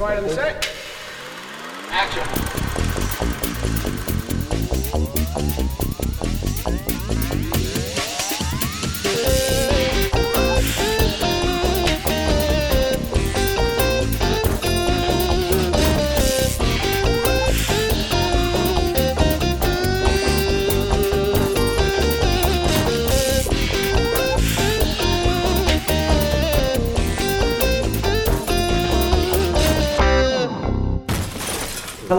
Quiet on the set. Action.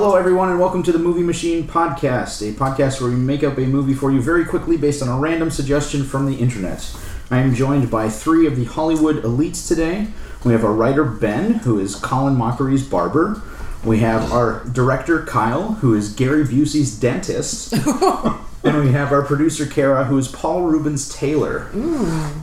Hello, everyone, and welcome to the Movie Machine Podcast, a podcast where we make up a movie for you very quickly based on a random suggestion from the internet. I am joined by three of the Hollywood elites today. We have our writer, Ben, who is Colin Mochrie's barber. We have our director, Kyle, who is Gary Busey's dentist. and we have our producer, Cara, who is Paul Reubens tailor.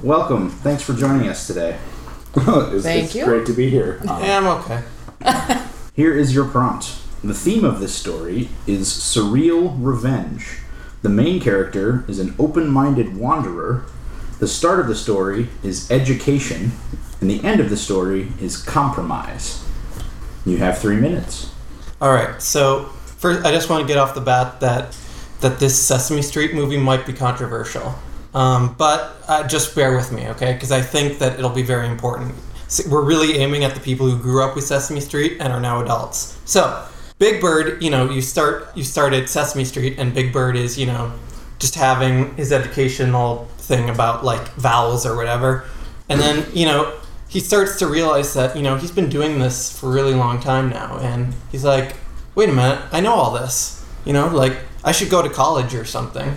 Welcome. Thanks for joining us today. it's, Thank it's you. great to be here. Uh, Yeah, I'm okay. Here is your prompt. The theme of this story is surreal revenge. The main character is an open minded wanderer. The start of the story is education. And the end of the story is compromise. You have three minutes. All right. So first, I just want to get off the bat that that this Sesame Street movie might be controversial, um, but uh, just bear with me, okay? Because I think that it'll be very important. S- We're really aiming at the people who grew up with Sesame Street and are now adults. So Big Bird, you know, you start you start at Sesame Street, and Big Bird is you know just having his educational thing about like vowels or whatever, and then you know he starts to realize that you know he's been doing this for a really long time now, and he's like, wait a minute, I know all this, you know, like I should go to college or something,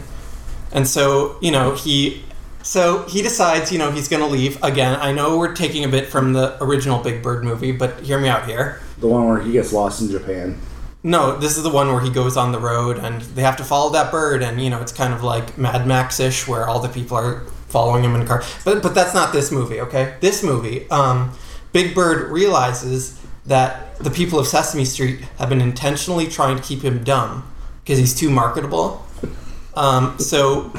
and so you know he. So he decides, you know, he's going to leave again. I know we're taking a bit from the original Big Bird movie, but hear me out here. The one where he gets lost in Japan. No, this is the one where he goes on the road and they have to follow that bird, and you know it's kind of like Mad Max ish, where all the people are following him in a car. But but that's not this movie, okay? This movie, um, Big Bird realizes that the people of Sesame Street have been intentionally trying to keep him dumb because he's too marketable. Um, so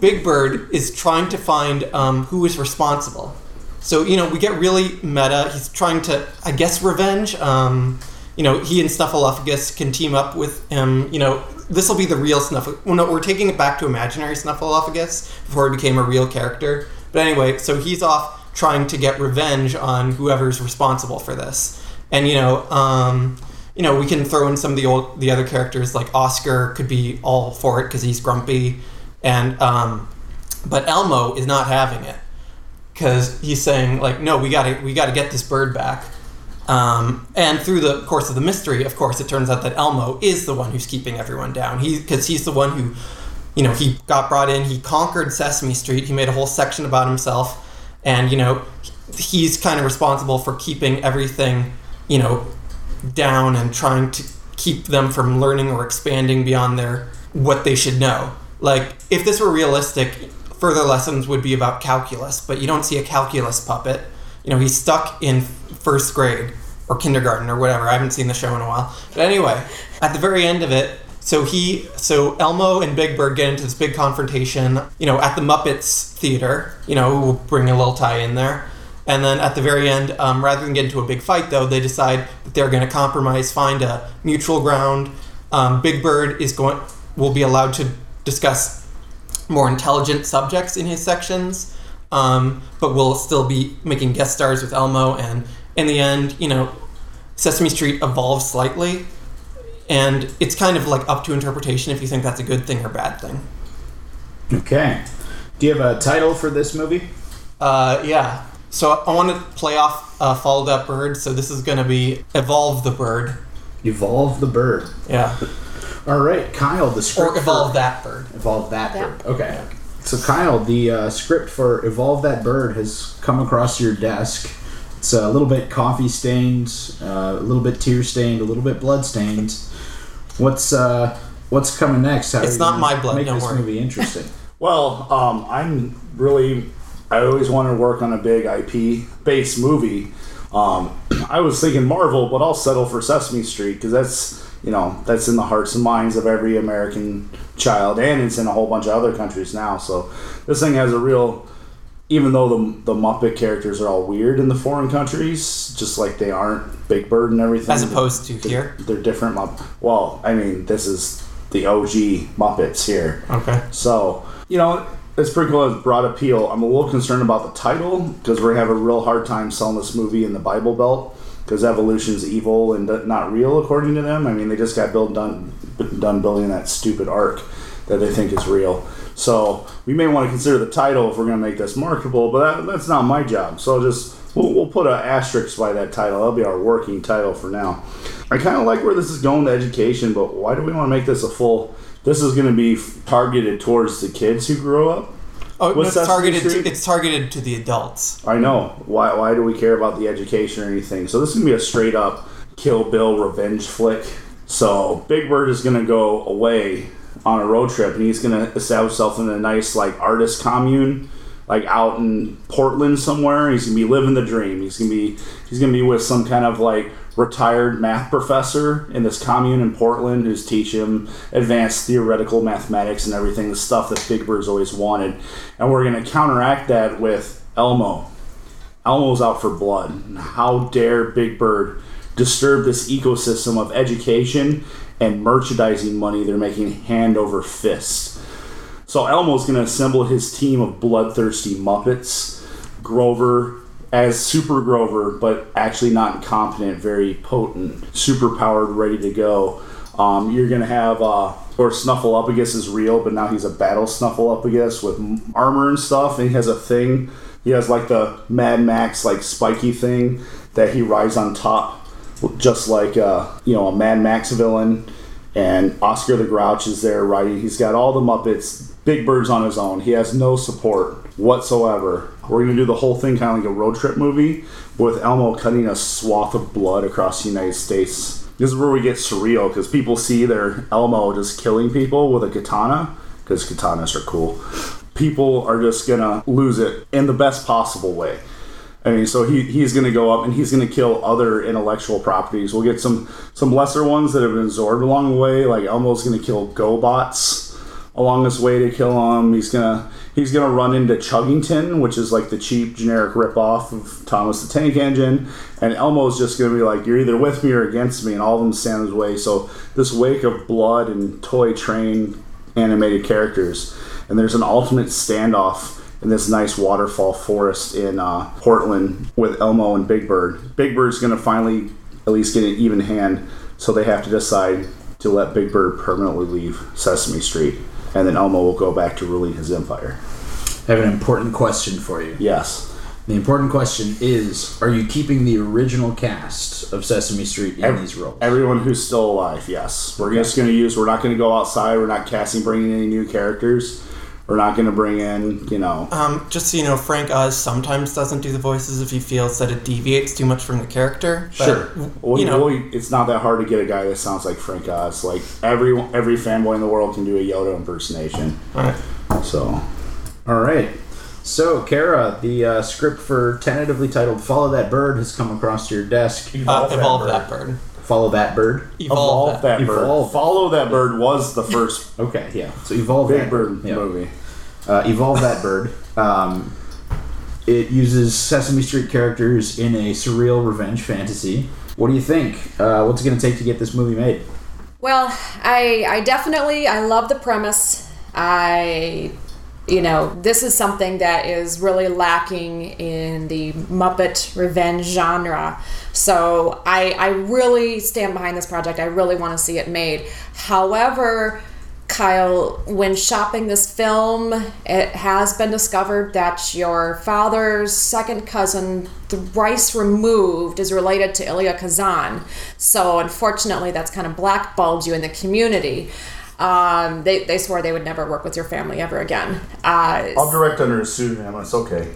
Big Bird is trying to find um, who is responsible. So you know we get really meta. He's trying to, I guess, revenge. Um, you know, he and Snuffleupagus can team up with him. You know, this will be the real Snuffleupagus. Well, no, we're taking it back to imaginary Snuffleupagus before he became a real character. But anyway, so he's off trying to get revenge on whoever's responsible for this. And you know, um, you know, we can throw in some of the old, the other characters like Oscar could be all for it because he's grumpy, and um, but Elmo is not having it because he's saying like, no, we got to we got to get this bird back. Um, and through the course of the mystery, of course, it turns out that Elmo is the one who's keeping everyone down. He because he's the one who, you know, he got brought in. He conquered Sesame Street. He made a whole section about himself, and you know, he's kind of responsible for keeping everything, you know, down and trying to keep them from learning or expanding beyond their what they should know. Like if this were realistic, further lessons would be about calculus, but you don't see a calculus puppet. You know, he's stuck in first grade or kindergarten or whatever. I haven't seen the show in a while. But anyway, at the very end of it, so he so Elmo and Big Bird get into this big confrontation, you know, at the Muppets theater. You know, we'll bring a little tie in there. And then at the very end, um, rather than get into a big fight, though, they decide that they're going to compromise, find a mutual ground. Um, Big Bird is going will be allowed to discuss more intelligent subjects in his sections, um, but will still be making guest stars with Elmo. And in the end, you know, Sesame Street evolves slightly, and it's kind of like up to interpretation if you think that's a good thing or bad thing. Okay. Do you have a title for this movie? Uh, yeah. So I want to play off uh, Follow That Bird. So this is going to be Evolve the Bird. Evolve the Bird. Yeah. All right, Kyle, the script Or Evolve for That Bird. Evolve that, That- bird. Okay. So Kyle, the uh, script for Evolve That Bird has come across your desk. It's a little bit coffee stained, uh, a little bit tear stained, a little bit blood stained. What's uh, what's coming next? How It's not my blood, Make don't this worry. movie interesting. Well, um, I'm really. I always wanted to work on a big IP based movie. Um, I was thinking Marvel, but I'll settle for Sesame Street because that's you know that's in the hearts and minds of every American child, and it's in a whole bunch of other countries now. So this thing has a real even though the, the Muppet characters are all weird in the foreign countries, just like they aren't Big Bird and everything. As opposed to here. They're different. Mupp- Well, I mean, this is the OG Muppets here. Okay. So, you know, it's pretty cool. It's broad appeal. I'm a little concerned about the title because we're having a real hard time selling this movie in the Bible Belt because evolution's evil and not real according to them. I mean, they just got built done done building that stupid ark that they think is real. So we may want to consider the title if we're going to make this marketable, but that, that's not my job. So just we'll, we'll put an asterisk by that title. That'll be our working title for now. I kind of like where this is going to education, but why do we want to make this a full? This is going to be targeted towards the kids who grow up. Oh, no, it's Sesame targeted. Street? To, it's targeted to the adults. I know. Why, why do we care about the education or anything? So this is going to be a straight up Kill Bill revenge flick. So Big Bird is going to go away on a road trip and he's going to establish himself in a nice like artist commune like out in Portland somewhere. He's going to be living the dream. He's to be he's going to be with some kind of like retired math professor in this commune in Portland who's teaching advanced theoretical mathematics and everything, the stuff that Big Bird's always wanted. And we're going to counteract that with Elmo. Elmo's out for blood. How dare Big Bird disturb this ecosystem of education and merchandising money they're making hand over fist? So Elmo's going to assemble his team of bloodthirsty Muppets. Grover as Super Grover, but actually not incompetent, very potent, super powered, ready to go. Um, you're going to have, uh, or Snuffleupagus is real, but now he's a battle Snuffleupagus with armor and stuff, and he has a thing. He has like the Mad Max, like spiky thing that he rides on top, just like, uh, you know, a Mad Max villain. And Oscar the Grouch is there riding. He's got all the Muppets. Big Bird's on his own. He has no support whatsoever. We're going to do the whole thing kind of like a road trip movie with Elmo cutting a swath of blood across the United States. This is where we get surreal because people see their Elmo just killing people with a katana because katanas are cool. People are just going to lose it in the best possible way. I mean, so he, he's going to go up and he's going to kill other intellectual properties. We'll get some some lesser ones that have been absorbed along the way. Like Elmo's going to kill GoBots along this way to kill him. He's gonna he's gonna run into Chuggington, which is like the cheap generic ripoff of Thomas the Tank Engine, and Elmo's just gonna be like, "You're either with me or against me," and all of them stand in his way. So this wake of blood and toy train animated characters, and there's an ultimate standoff in this nice waterfall forest in uh, Portland with Elmo and Big Bird. Big Bird's gonna finally at least get an even hand, so they have to decide to let Big Bird permanently leave Sesame Street, and then Elmo will go back to ruling his empire. I have an important question for you. Yes. The important question is: Are you keeping the original cast of Sesame Street in Ev- these roles? Everyone who's still alive, yes. We're just going to use. We're not going to go outside. We're not casting, bringing any new characters. We're not going to bring in, you know. Um, just so you know, Frank Oz sometimes doesn't do the voices if he feels that it deviates too much from the character. But, Sure. Well, you know, well, it's not that hard to get a guy that sounds like Frank Oz. Like every every fanboy in the world can do a Yoda impersonation. Alright. So All right. So, Cara, the uh, script for tentatively titled "Follow That Bird" has come across to your desk. uh, Evolve evolve that that bird. Follow that bird. Evolve, evolve that, bird. Evolve. Follow that bird was the first Okay, yeah. So evolve Big that Bird Yeah. movie. Uh, evolve that bird. Um, it uses Sesame Street characters in a surreal revenge fantasy. What do you think? Uh, what's it going to take to get this movie made? Well, I I definitely I love the premise. I you know, this is something that is really lacking in the Muppet revenge genre. So I I really stand behind this project. I really want to see it made. However, Kyle, when shopping this film, it has been discovered that your father's second cousin, thrice removed, is related to Elia Kazan. So, unfortunately, that's kind of blackballed you in the community. Um, they, they swore they would never work with your family ever again. Uh, I'll direct under a pseudonym. It's okay.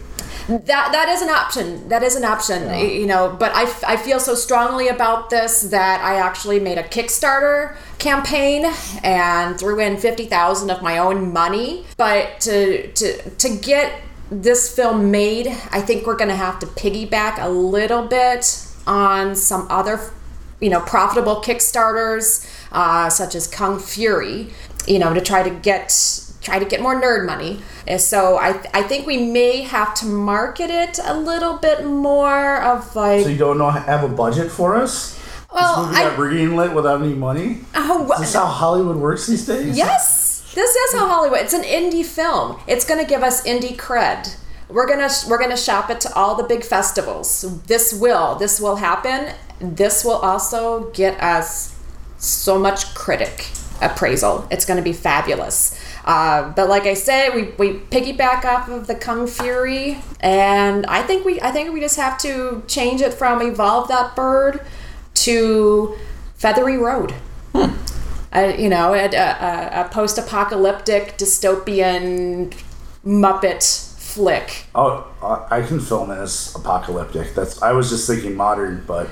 that that is an option. That is an option. y- You know, but I, f- I feel so strongly about this that I actually made a Kickstarter campaign and threw in fifty thousand of my own money. But to to to get this film made, I think we're going to have to piggyback a little bit on some other, you know, profitable Kickstarters, uh, such as Kung Fury. You know, to try to get try to get more nerd money. And so I, I think we may have to market it a little bit more of like. So you don't know have a budget for us? well, this movie got greenlit without any money. oh, Is this how Hollywood works these days? Yes, this is how Hollywood. It's an indie film. It's going to give us indie cred. We're gonna we're gonna shop it to all the big festivals. This will this will happen. This will also get us so much critic appraisal. It's going to be fabulous. Uh, but like I said, we, we piggyback off of the Kung Fury, and I think we I think we just have to change it from evolve that bird to feathery road a, you know, a, a, a post-apocalyptic dystopian Muppet flick. Oh, I I can film it as apocalyptic. That's. I was just thinking modern, but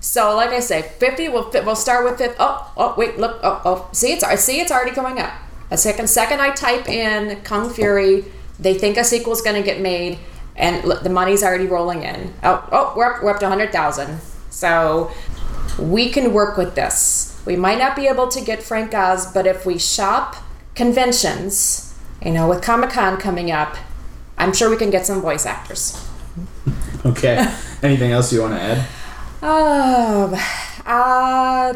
So, like I say, fifty. We'll we'll start with fifty. Oh, oh, wait, look. Oh, oh. See, it's I see. It's already going up. A second, second. I type in Kung Fury. They think a sequel's going to get made, and look, the money's already rolling in. Oh, oh, we're up, we're up to hundred thousand. So, we can work with this. We might not be able to get Frank Oz, but if we shop conventions, you know, with Comic Con coming up, I'm sure we can get some voice actors. Okay. Anything else you want to add? Um, uh,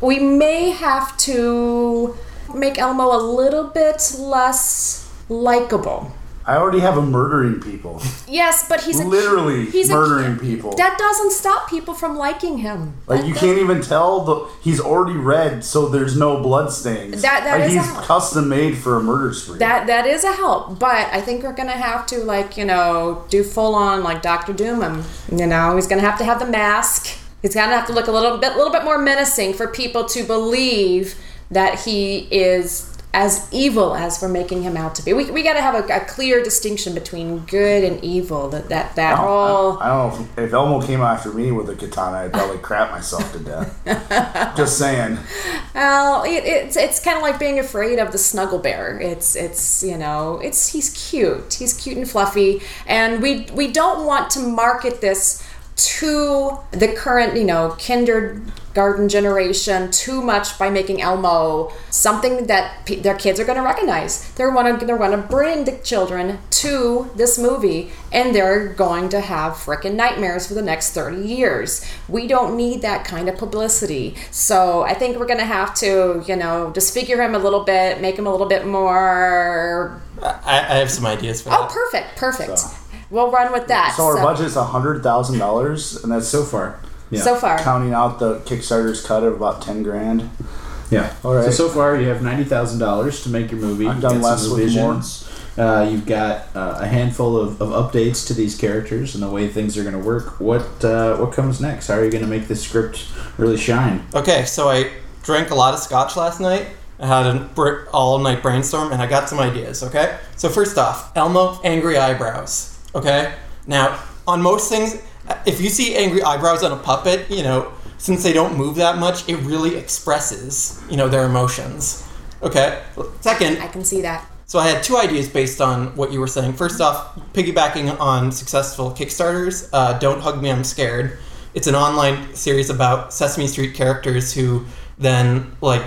we may have to make Elmo a little bit less likable. I already have him murdering people. Yes, but he's a, Literally he's a- murdering people. that doesn't stop people from liking him. Like That you can't even tell the he's already red, so there's no blood stains. That- that like is he's custom made for a murder spree. That that is a help, but I think we're gonna have to like you know do full on like Doctor Doom him. You know he's gonna have to have the mask. He's gonna have to look a little bit little bit more menacing for people to believe that he is as evil as we're making him out to be. We, we got to have a, a clear distinction between good and evil. That that that I whole don't, I don't know if, if Elmo came after me with a katana, I'd probably crap myself to death. Just saying. Well, it, it's it's kind of like being afraid of the snuggle bear. It's it's you know it's he's cute. He's cute and fluffy, and we we don't want to market this to the current you know kindergarten generation too much by making Elmo something that pe- their kids are going to recognize. They're want to they're going to bring the children to this movie, and they're going to have freaking nightmares for the next thirty years. We don't need that kind of publicity. So I think we're going to have to you know disfigure him a little bit, make him a little bit more. I, I have some ideas for Oh, that. Oh, perfect, perfect. We'll run with that. So our budget's a hundred thousand dollars, and that's So far. Yeah. So far. counting out the Kickstarter's cut of about ten grand. Yeah. All right. So so far you have ninety thousand dollars to make your movie. I've You've done got less some with revisions. Uh, you've got uh, a handful of, of updates to these characters and the way things are going to work. What uh, what comes next? How are you going to make this script really shine? Okay, so I drank a lot of scotch last night. I had an br- all night brainstorm, and I got some ideas. Okay, so first off, Elmo angry eyebrows. Okay, now on most things, if you see angry eyebrows on a puppet, you know since they don't move that much, it really expresses you know their emotions. Okay, second, I can see that. so I had two ideas based on what you were saying. First off, piggybacking on successful Kickstarters, uh, Don't Hug Me, I'm Scared. It's an online series about Sesame Street characters who then, like,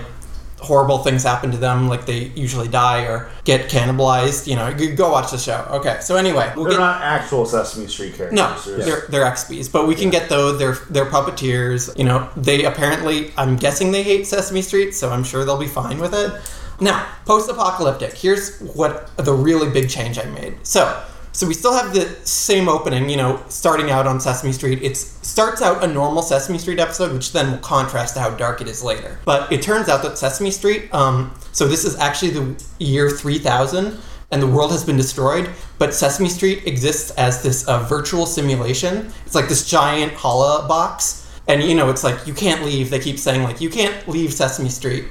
horrible things happen to them, like they usually die or get cannibalized. You know, go watch the show. Okay, so anyway, we'll They're get. not actual Sesame Street characters. No, They're- they're they're XPs, but we can get those. They're they're puppeteers. You know, they apparently. I'm guessing they hate Sesame Street, so I'm sure they'll be fine with it. Now, post-apocalyptic. Here's what the really big change I made. So, so we still have the same opening. You know, starting out on Sesame Street. It starts out a normal Sesame Street episode, which then will contrast to how dark it is later. But it turns out that Sesame Street. Um, so this is actually the year 3000 and the world has been destroyed, but Sesame Street exists as this uh, virtual simulation. It's like this giant holla box, and you know, it's like you can't leave. They keep saying like you can't leave Sesame Street.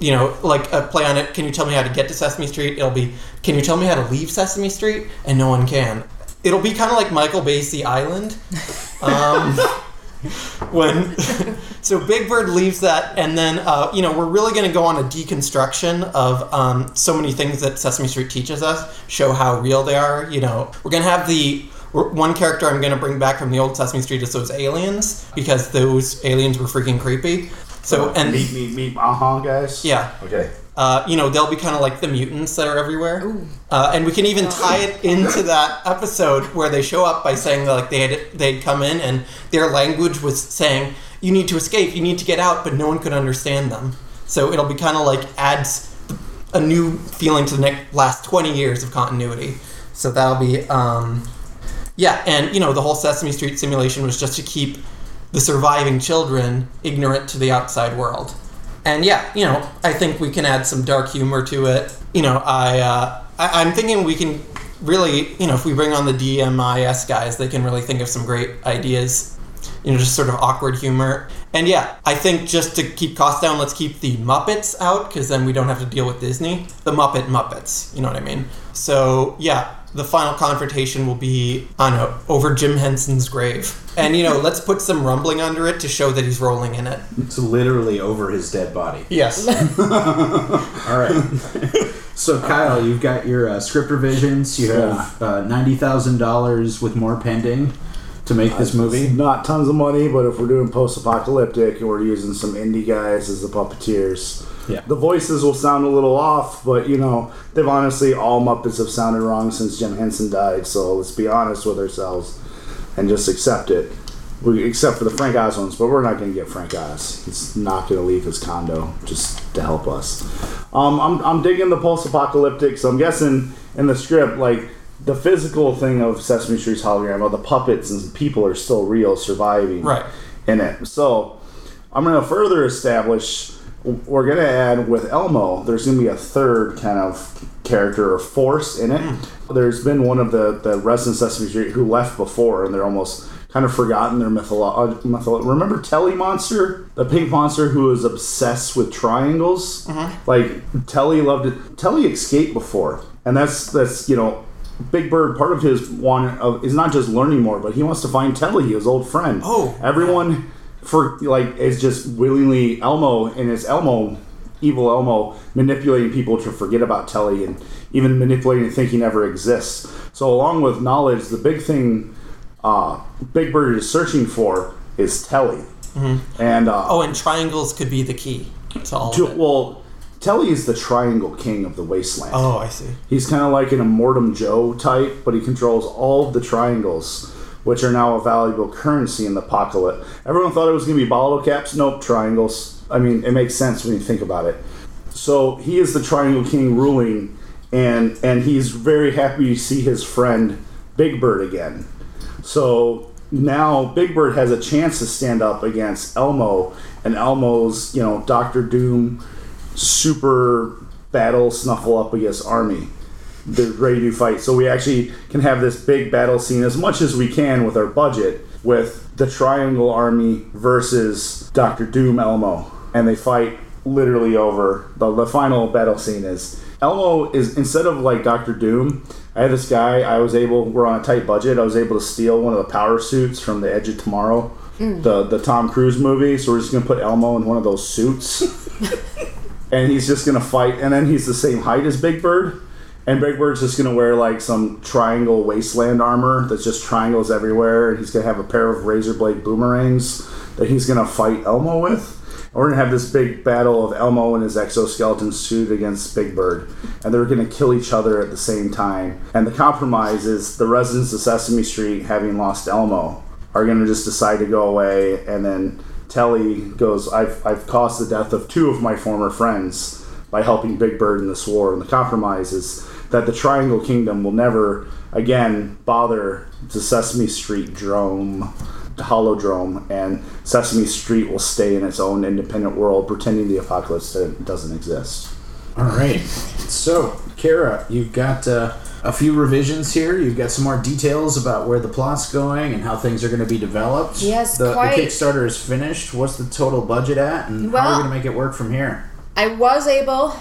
You know, like a play on it. Can you tell me how to get to Sesame Street? It'll be, can you tell me how to leave Sesame Street? And no one can. It'll be kind of like Michael Basie Island. Um, when so Big Bird leaves that, and then uh, you know we're really going to go on a deconstruction of um, so many things that Sesame Street teaches us, show how real they are. You know, we're going to have the one character I'm going to bring back from the old Sesame Street is those aliens because those aliens were freaking creepy. So and meet, meet, meet, uh huh, guys. yeah, Okay. uh, you know they'll be kind of like the mutants that are everywhere, uh, and we can even tie it into that episode where they show up by saying that like they had they'd come in and their language was saying you need to escape, you need to get out, but no one could understand them. So it'll be kind of like adds a new feeling to the next last twenty years of continuity. So that'll be um, yeah, and you know the whole Sesame Street simulation was just to keep the surviving children ignorant to the outside world. And yeah, you know, I think we can add some dark humor to it. You know, I, uh, I I'm thinking we can really, you know, if we bring on the DHMIS guys, they can really think of some great ideas. You know, just sort of awkward humor. And yeah, I think just to keep costs down, let's keep the Muppets out because then we don't have to deal with Disney. The Muppet Muppets, you know what I mean? So yeah, the final confrontation will be, on don't over Jim Henson's grave. And you know, let's put some rumbling under it to show that he's rolling in it. It's literally over his dead body. Yes. All right. so Kyle, you've got your uh, script revisions. You have uh, ninety thousand dollars with more pending to make this movie. Not tons of money, but if we're doing post-apocalyptic and we're using some indie guys as the puppeteers, Yeah. the voices will sound a little off. But you know, they've honestly all Muppets have sounded wrong since Jim Henson died. So let's be honest with ourselves and just accept it. We, except for the Frank Oz ones, but we're not going to get Frank Oz. He's not going to leave his condo just to help us. Um, I'm, I'm digging the post-apocalyptic, so I'm guessing in the script, like the physical thing of Sesame Street's hologram, of the puppets and people are still real, surviving Right. in it. So I'm going to further establish. We're going to add with Elmo. There's going to be a third kind of character or force in it. Hmm. There's been one of the the residents Sesame Street who left before, and they're almost kind of forgotten their mytholo- uh, mytholo- Remember Telly Monster, the pink monster who was obsessed with triangles? Uh-huh. Like Telly loved it. Telly escaped before, and that's that's you know. Big Bird, part of his want of is not just learning more, but he wants to find Telly, his old friend. Oh. everyone for like is just willingly Elmo and his Elmo, evil Elmo, manipulating people to forget about Telly and even manipulating and think he never exists. So along with knowledge, the big thing uh, Big Bird is searching for is Telly, and uh, Oh, and triangles could be the key to all to- well, Telly is the Triangle King of the Wasteland. Oh, I see. He's kind of like an Immortan Joe type, but he controls all of the triangles, which are now a valuable currency in the apocalypse. Everyone thought it was going to be bottle caps. Nope, triangles. I mean, it makes sense when you think about it. So he is the Triangle King ruling, and and he's very happy to see his friend Big Bird again. So now Big Bird has a chance to stand up against Elmo, and Elmo's you know Doctor Doom, super battle Snuffleupagus army. They're ready to fight. So we actually can have this big battle scene as much as we can with our budget with the Triangle Army versus Doctor Doom Elmo, and they fight literally over. The, the final battle scene is Elmo is instead of like Doctor Doom. I had this guy. I was able. We're on a tight budget. I was able to steal one of the power suits from the Edge of Tomorrow, mm. the the Tom Cruise movie. So we're just gonna put Elmo in one of those suits and he's just gonna fight. And then he's the same height as Big Bird, and Big Bird's just gonna wear like some triangle wasteland armor that's just triangles everywhere, and he's gonna have a pair of razor blade boomerangs that he's gonna fight Elmo with. And we're gonna have this big battle of Elmo in his exoskeleton suit against Big Bird, and they're gonna kill each other at the same time. And the compromise is the residents of Sesame Street, having lost Elmo, are gonna just decide to go away, and then Telly goes, I've, I've caused the death of two of my former friends by helping Big Bird in this war. And the compromise is that the Triangle Kingdom will never again bother the Sesame Street drome, the Holodrome, and Sesame Street will stay in its own independent world, pretending the apocalypse doesn't exist. All right. So, Cara, you've got uh, a few revisions here. You've got some more details about where the plot's going and how things are going to be developed. Yes, the, quite. the Kickstarter is finished. What's the total budget at, and how are we going to make it work from here? I was able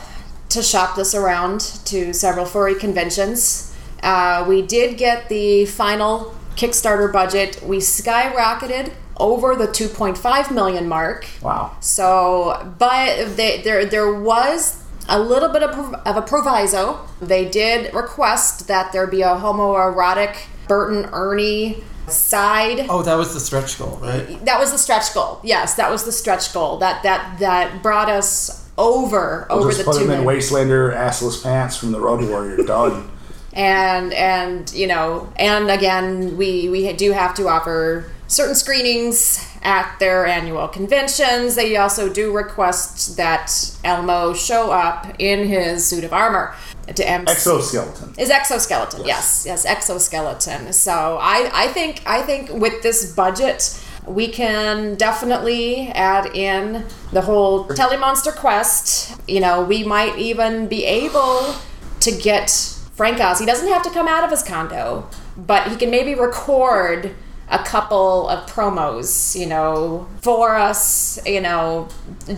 to shop this around to several furry conventions. Uh, we did get the final Kickstarter budget. We skyrocketed over the 2.5 million mark. Wow. So, but they, there there was a little bit of, of a proviso. They did request that there be a homoerotic Bert and Ernie side. Oh, that was the stretch goal, right? That was the stretch goal. Yes, that was the stretch goal. That that that brought us over We'll over just the put two him in Wastelander assless pants from the Road Warrior. Done. and and you know and again we we do have to offer certain screenings at their annual conventions they also do request that elmo show up in his suit of armor to MC Exoskeleton. is exoskeleton yes yes exoskeleton so i i think i think with this budget we can definitely add in the whole Telly Monster quest. You know we might even be able to get frank oz. He doesn't have to come out of his condo but he can maybe record a couple of promos you know for us you know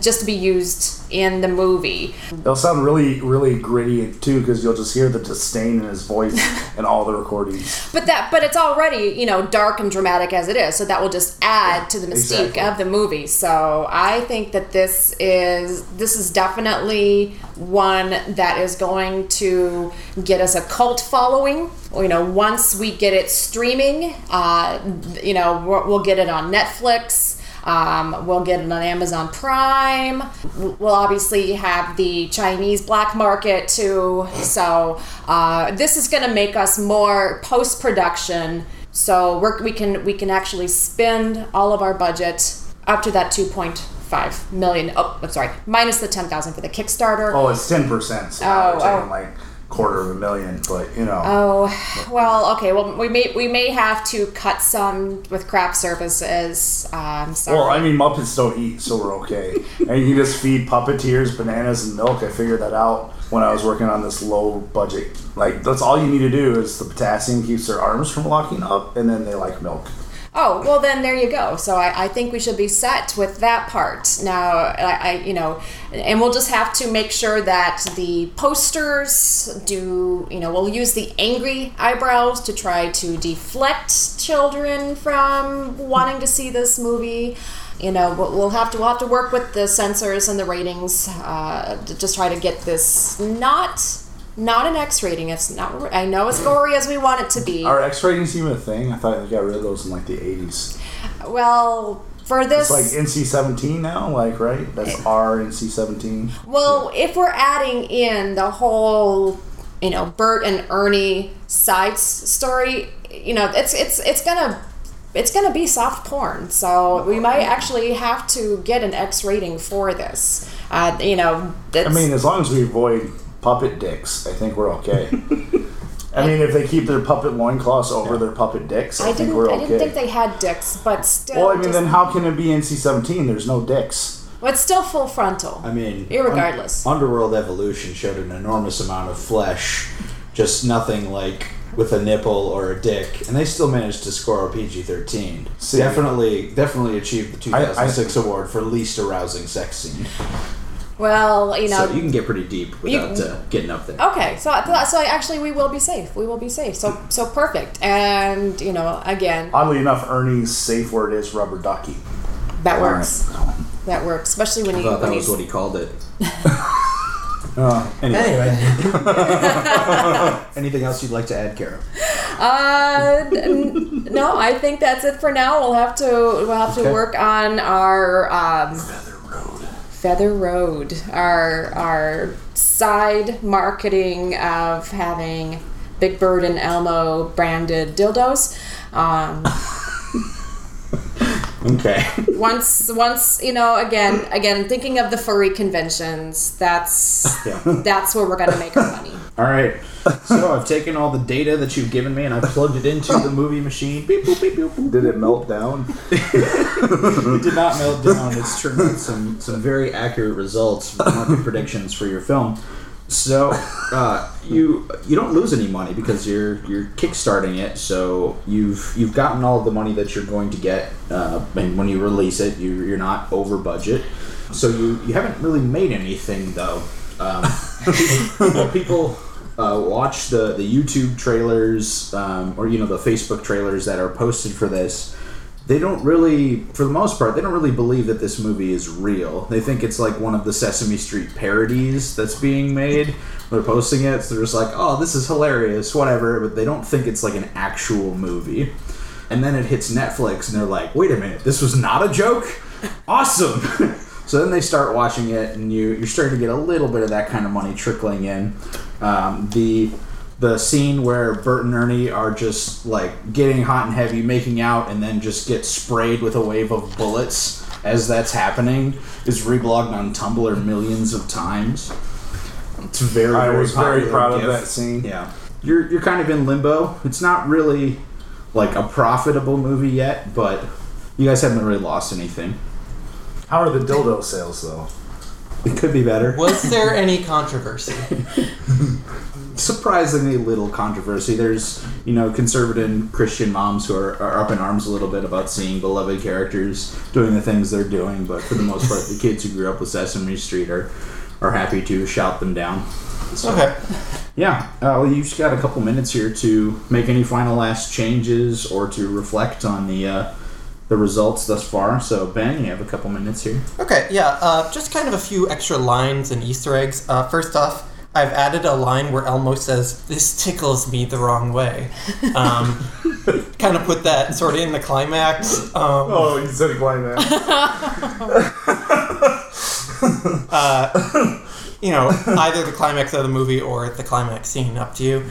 just to be used in the movie They'll sound really, really gritty too, because you'll just hear the disdain in his voice in all the recordings. But that, but it's already you know dark and dramatic as it is, so that will just add to the mystique exactly. of the movie. So I think that this is this is definitely one that is going to get us a cult following. You know, once we get it streaming, uh, you know, we'll get it on Netflix. Um, we'll get it on Amazon Prime. We'll obviously have the Chinese black market too. So uh, this is going to make us more post production. So we can we can actually spend all of our budget up to that 2.5 million. Oh, I'm sorry, minus the 10,000 for the Kickstarter. Oh, it's ten percent. So Oh, oh. like quarter of a million, but you know. Oh well, okay. Well, we may we may have to cut some with craft services. Um, sorry. Well, I mean, Muppets don't eat, so we're okay. and you just feed puppeteers bananas and milk. I figured that out when I was working on this low budget. Like, that's all you need to do is the potassium keeps their arms from locking up, and then they like milk. Oh well, then there you go. So I, I think we should be set with that part now. I, I you know, and we'll just have to make sure that the posters do you know we'll use the angry eyebrows to try to deflect children from wanting to see this movie. You know, we'll have to we'll have to work with the censors and the ratings uh, to just try to get this not not an X rating. It's not. I know as gory as we want it to be. Are X ratings even a thing? I thought they got rid of those in like the 80s. Well, for this, It's like NC 17 now, like, right? That's R NC 17. well, if we're adding in the whole, you know, Bert and Ernie side story, you know, it's it's it's gonna it's gonna be soft porn. So we might actually have to get an X rating for this. Uh, you know, I mean, as long as we avoid puppet dicks, I think we're okay. I mean, if they keep their puppet loincloths over their puppet dicks, I, I think didn't we're okay. I okay. didn't think they had dicks, but still, well, I mean, just- then how can it be NC 17? There's no dicks. well, it's still full frontal. I mean, Irregardless. Un- Underworld Evolution showed an enormous amount of flesh, just nothing like with a nipple or a dick, and they still managed to score a PG thirteen. Definitely, definitely achieved the two thousand six I- I- award for least arousing sex scene. Well, you know, so you can get pretty deep without uh, getting up there. Okay, so so actually we will be safe. We will be safe. So so perfect. And you know, again, Oddly enough, Ernie's safe word is rubber ducky. that works. That works, especially when I you thought when that was what he called it. Uh, Anyway, Anyway, anything else you'd like to add, Cara? Uh, n- no, I think that's it for now. We'll have to we'll have to work on our um, Feather Road. Our our side marketing of having Big Bird and Elmo branded dildos. Um, Okay. once once you know again again thinking of the furry conventions that's Yeah. that's where we're gonna make our money All right. So I've taken all the data that you've given me and I've plugged it into the movie machine. Beep, boop, beep, boop, boop. Did it melt down? It did not melt down. It's turned out some some very accurate results, market predictions for your film. So uh, you you don't lose any money because you're you're kickstarting it. So you've you've gotten all of the money that you're going to get, uh, and when you release it, you you're not over budget. So you you haven't really made anything though. Um, people people uh, watch the the YouTube trailers um, or you know the Facebook trailers that are posted for this they don't really, for the most part, they don't really believe that this movie is real. They think it's like one of the Sesame Street parodies that's being made. They're posting it, so they're just like, oh, this is hilarious, whatever, but they don't think it's like an actual movie. and then it hits Netflix, and they're like, "Wait a minute, this was not a joke! Awesome!" so then they start watching it, and you you're starting to get a little bit of that kind of money trickling in. Um, the the scene where Bert and Ernie are just like getting hot and heavy, making out, and then just get sprayed with a wave of bullets as that's happening is reblogged on Tumblr millions of times. It's very. I very was very popular proud of that scene. Yeah, you're you're kind of in limbo. It's not really like a profitable movie yet, but you guys haven't really lost anything. How are the dildo sales though? It could be better. Was there any controversy? surprisingly little controversy. There's, you know, conservative Christian moms who are, are up in arms a little bit about seeing beloved characters doing the things they're doing, but for the most part, the kids who grew up with Sesame Street are, are happy to shout them down. Okay. Yeah, uh, well, you've just got a couple minutes here to make any final last changes or to reflect on the uh, the results thus far. So, Ben, you have a couple minutes here. Okay, yeah, uh, just kind of a few extra lines and Easter eggs. Uh, first off, I've added a line where Elmo says, This tickles me the wrong way. Um, kind of put that sort of in the climax. Um, Oh, you said climax. you know, either the climax of the movie or the climax scene, up to you.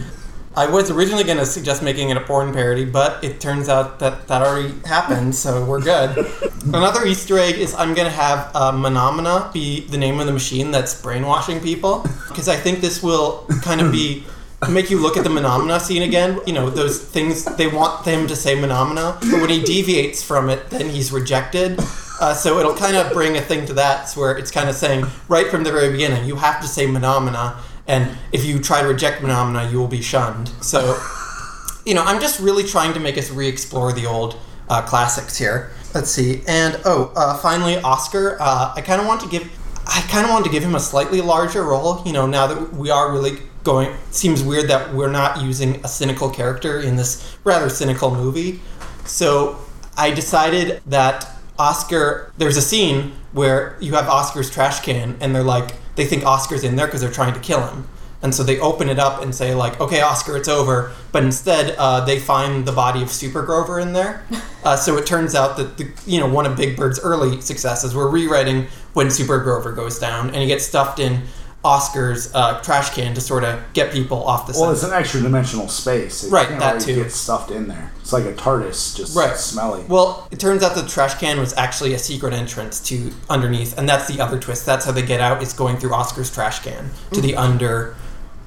I was originally going to suggest making it a porn parody, but it turns out that that already happened, so we're good. Another Easter egg is I'm going to have uh, Mahna Mahna be the name of the machine that's brainwashing people, because I think this will kind of be make you look at the Mahna Mahna scene again. You know, those things they want him to say Mahna Mahna, but when he deviates from it, then he's rejected. Uh, so it'll kind of bring a thing to that where it's kind of saying right from the very beginning, you have to say Mahna Mahna, and if you try to reject Mahna Mahna, you will be shunned. So, you know, I'm just really trying to make us re-explore the old uh, classics here. Let's see, and oh, uh, finally, Oscar. Uh, I kind of want to give, I kind of want to give him a slightly larger role. You know, now that we are really going, seems weird that we're not using a cynical character in this rather cynical movie. So I decided that Oscar, there's a scene where you have Oscar's trash can, and they're like, they think Oscar's in there because they're trying to kill him. And so they open it up and say like, "Okay, Oscar, it's over." But instead, uh, they find the body of Super Grover in there. Uh, so it turns out that the, you know one of Big Bird's early successes were rewriting when Super Grover goes down, and he gets stuffed in Oscar's uh, trash can to sort of get people off the Well, set. Well, it's an extra dimensional space. It Right, can't that always too. Get stuffed in there. It's like a TARDIS, just Right. smelly. Well, it turns out the trash can was actually a secret entrance to underneath, and that's the other twist. That's how they get out. Is going through Oscar's trash can to the under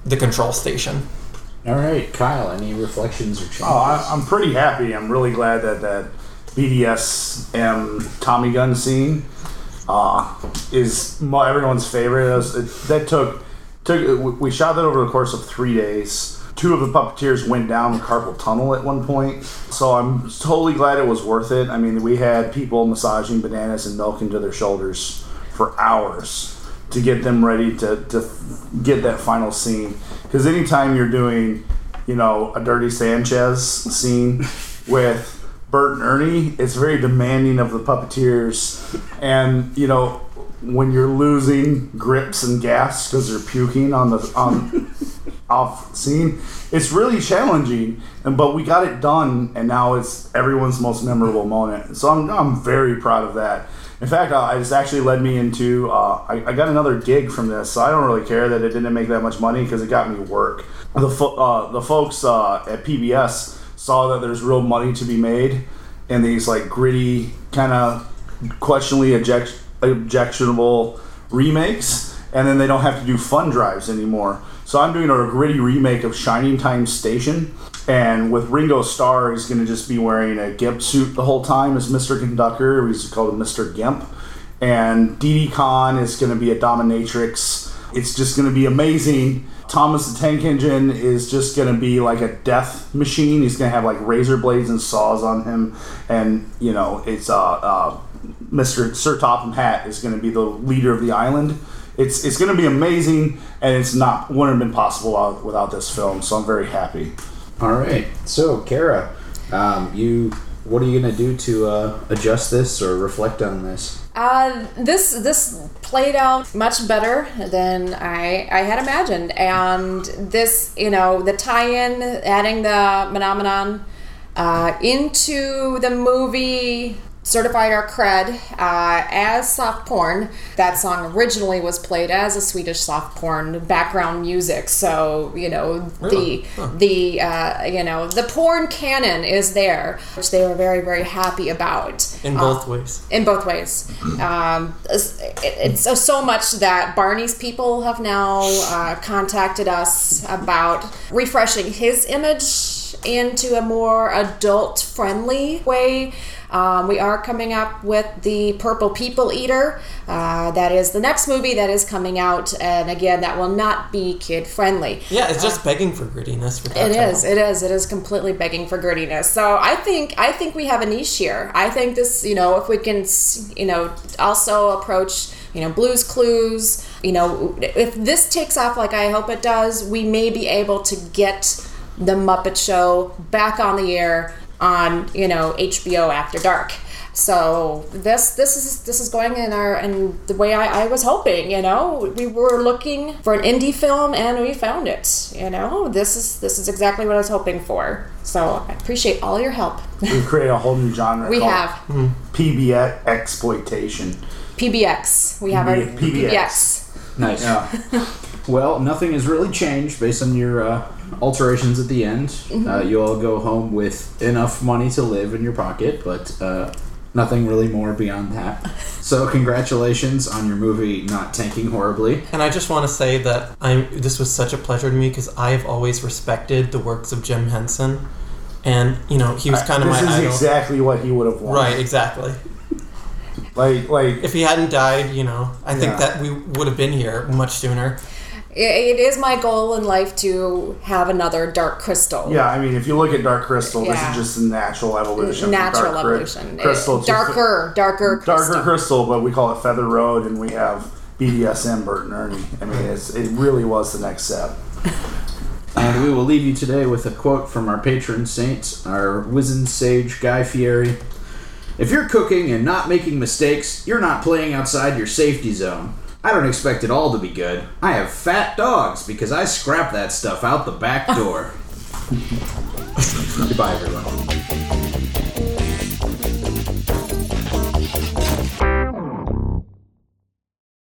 the control station. All right, Kyle, any reflections or changes? Oh, I, I'm pretty happy. I'm really glad that that BDSM Tommy gun scene uh, is mo- everyone's favorite. Was- it- that took took we- we shot that over the course of three days. Two of the puppeteers went down the carpal tunnel at one point, so I'm totally glad it was worth it. I mean, we had people massaging bananas and milk into their shoulders for hours to get them ready to, to get that final scene. Because anytime you're doing, you know, a Dirty Sanchez scene with Bert and Ernie, it's very demanding of the puppeteers. And, you know, when you're losing grips and gas because they're puking on the on off scene, it's really challenging. And but we got it done, and now it's everyone's most memorable moment. So I'm I'm very proud of that. In fact, uh, it's actually led me into uh, I, I got another gig from this, so I don't really care that it didn't make that much money because it got me work. The fo- uh, the folks uh, at PBS saw that there's real money to be made in these like gritty kind of questionably object- objectionable remakes, and then they don't have to do fun drives anymore. So I'm doing a gritty remake of Shining Time Station, and with Ringo Starr, he's going to just be wearing a gimp suit the whole time as Mr. Conductor. He's called Mr. Gimp, and Didi Conn is going to be a dominatrix. It's just going to be amazing. Thomas the Tank Engine is just going to be like a death machine. He's going to have like razor blades and saws on him, and you know it's uh, uh, Mr. Sir Topham Hatt is going to be the leader of the island. It's it's going to be amazing, and it's not wouldn't have been possible without, this film. So I'm very happy. All right. So, Cara, um, you, what are you gonna do to uh, adjust this or reflect on this? Uh, this this played out much better than I I had imagined, and this you know the tie-in, adding the phenomenon, uh, into the movie Certified Our Cred uh, as soft porn. That song originally was played as a Swedish soft porn background music. So you know Really? the the uh, you know the porn canon is there, which they were very very happy about In Uh, both ways. in both ways. Um, it's, it's so, so much that Barney's people have now uh, contacted us about refreshing his image into a more adult friendly way. Um, we are coming up with the Purple People Eater. Uh, that is the next movie that is coming out, and again, that will not be kid friendly. Yeah, it's just begging for grittiness. That It is. It is. It is completely begging for grittiness. So I think I think we have a niche here. I think this, you know, if we can, you know, also approach, you know, Blues Clues. You know, if this takes off like I hope it does, we may be able to get the Muppet Show back on the air on you know HBO after dark. So this this is this is going in our in the way I, I was hoping. You know, we were looking for an indie film and we found it. You know, this is this is exactly what I was hoping for. So I appreciate all your help. We've created a whole new genre. We have PBX exploitation. PBX. We have our PBX. PBX. Nice. Yeah. Well, nothing has really changed based on your uh, alterations at the end. Mm-hmm. Uh, you all go home with enough money to live in your pocket, but uh, nothing really more beyond that. So, congratulations on your movie not tanking horribly. And I just want to say that I'm. This was such a pleasure to me because I have always respected the works of Jim Henson, and you know he was kind of this my is idol. exactly what he would have wanted. Right, exactly. Like, like If he hadn't died, you know, I think Yeah. that we would have been here much sooner. It, it is my goal in life to have another Dark Crystal. yeah. I mean, if you look at Dark Crystal, Yeah. this is just a natural evolution. Natural Dark Cri- evolution. Crystal, It- to darker, darker, darker crystal. crystal, but we call it Feather Road, and we have BDSM Bert and Ernie. I mean, it's, it really was the next step. And we will leave you today with a quote from our patron saint, our wizened sage Guy Fieri. If you're cooking and not making mistakes, you're not playing outside your safety zone. I don't expect it all to be good. I have fat dogs because I scrap that stuff out the back door. Goodbye, everyone.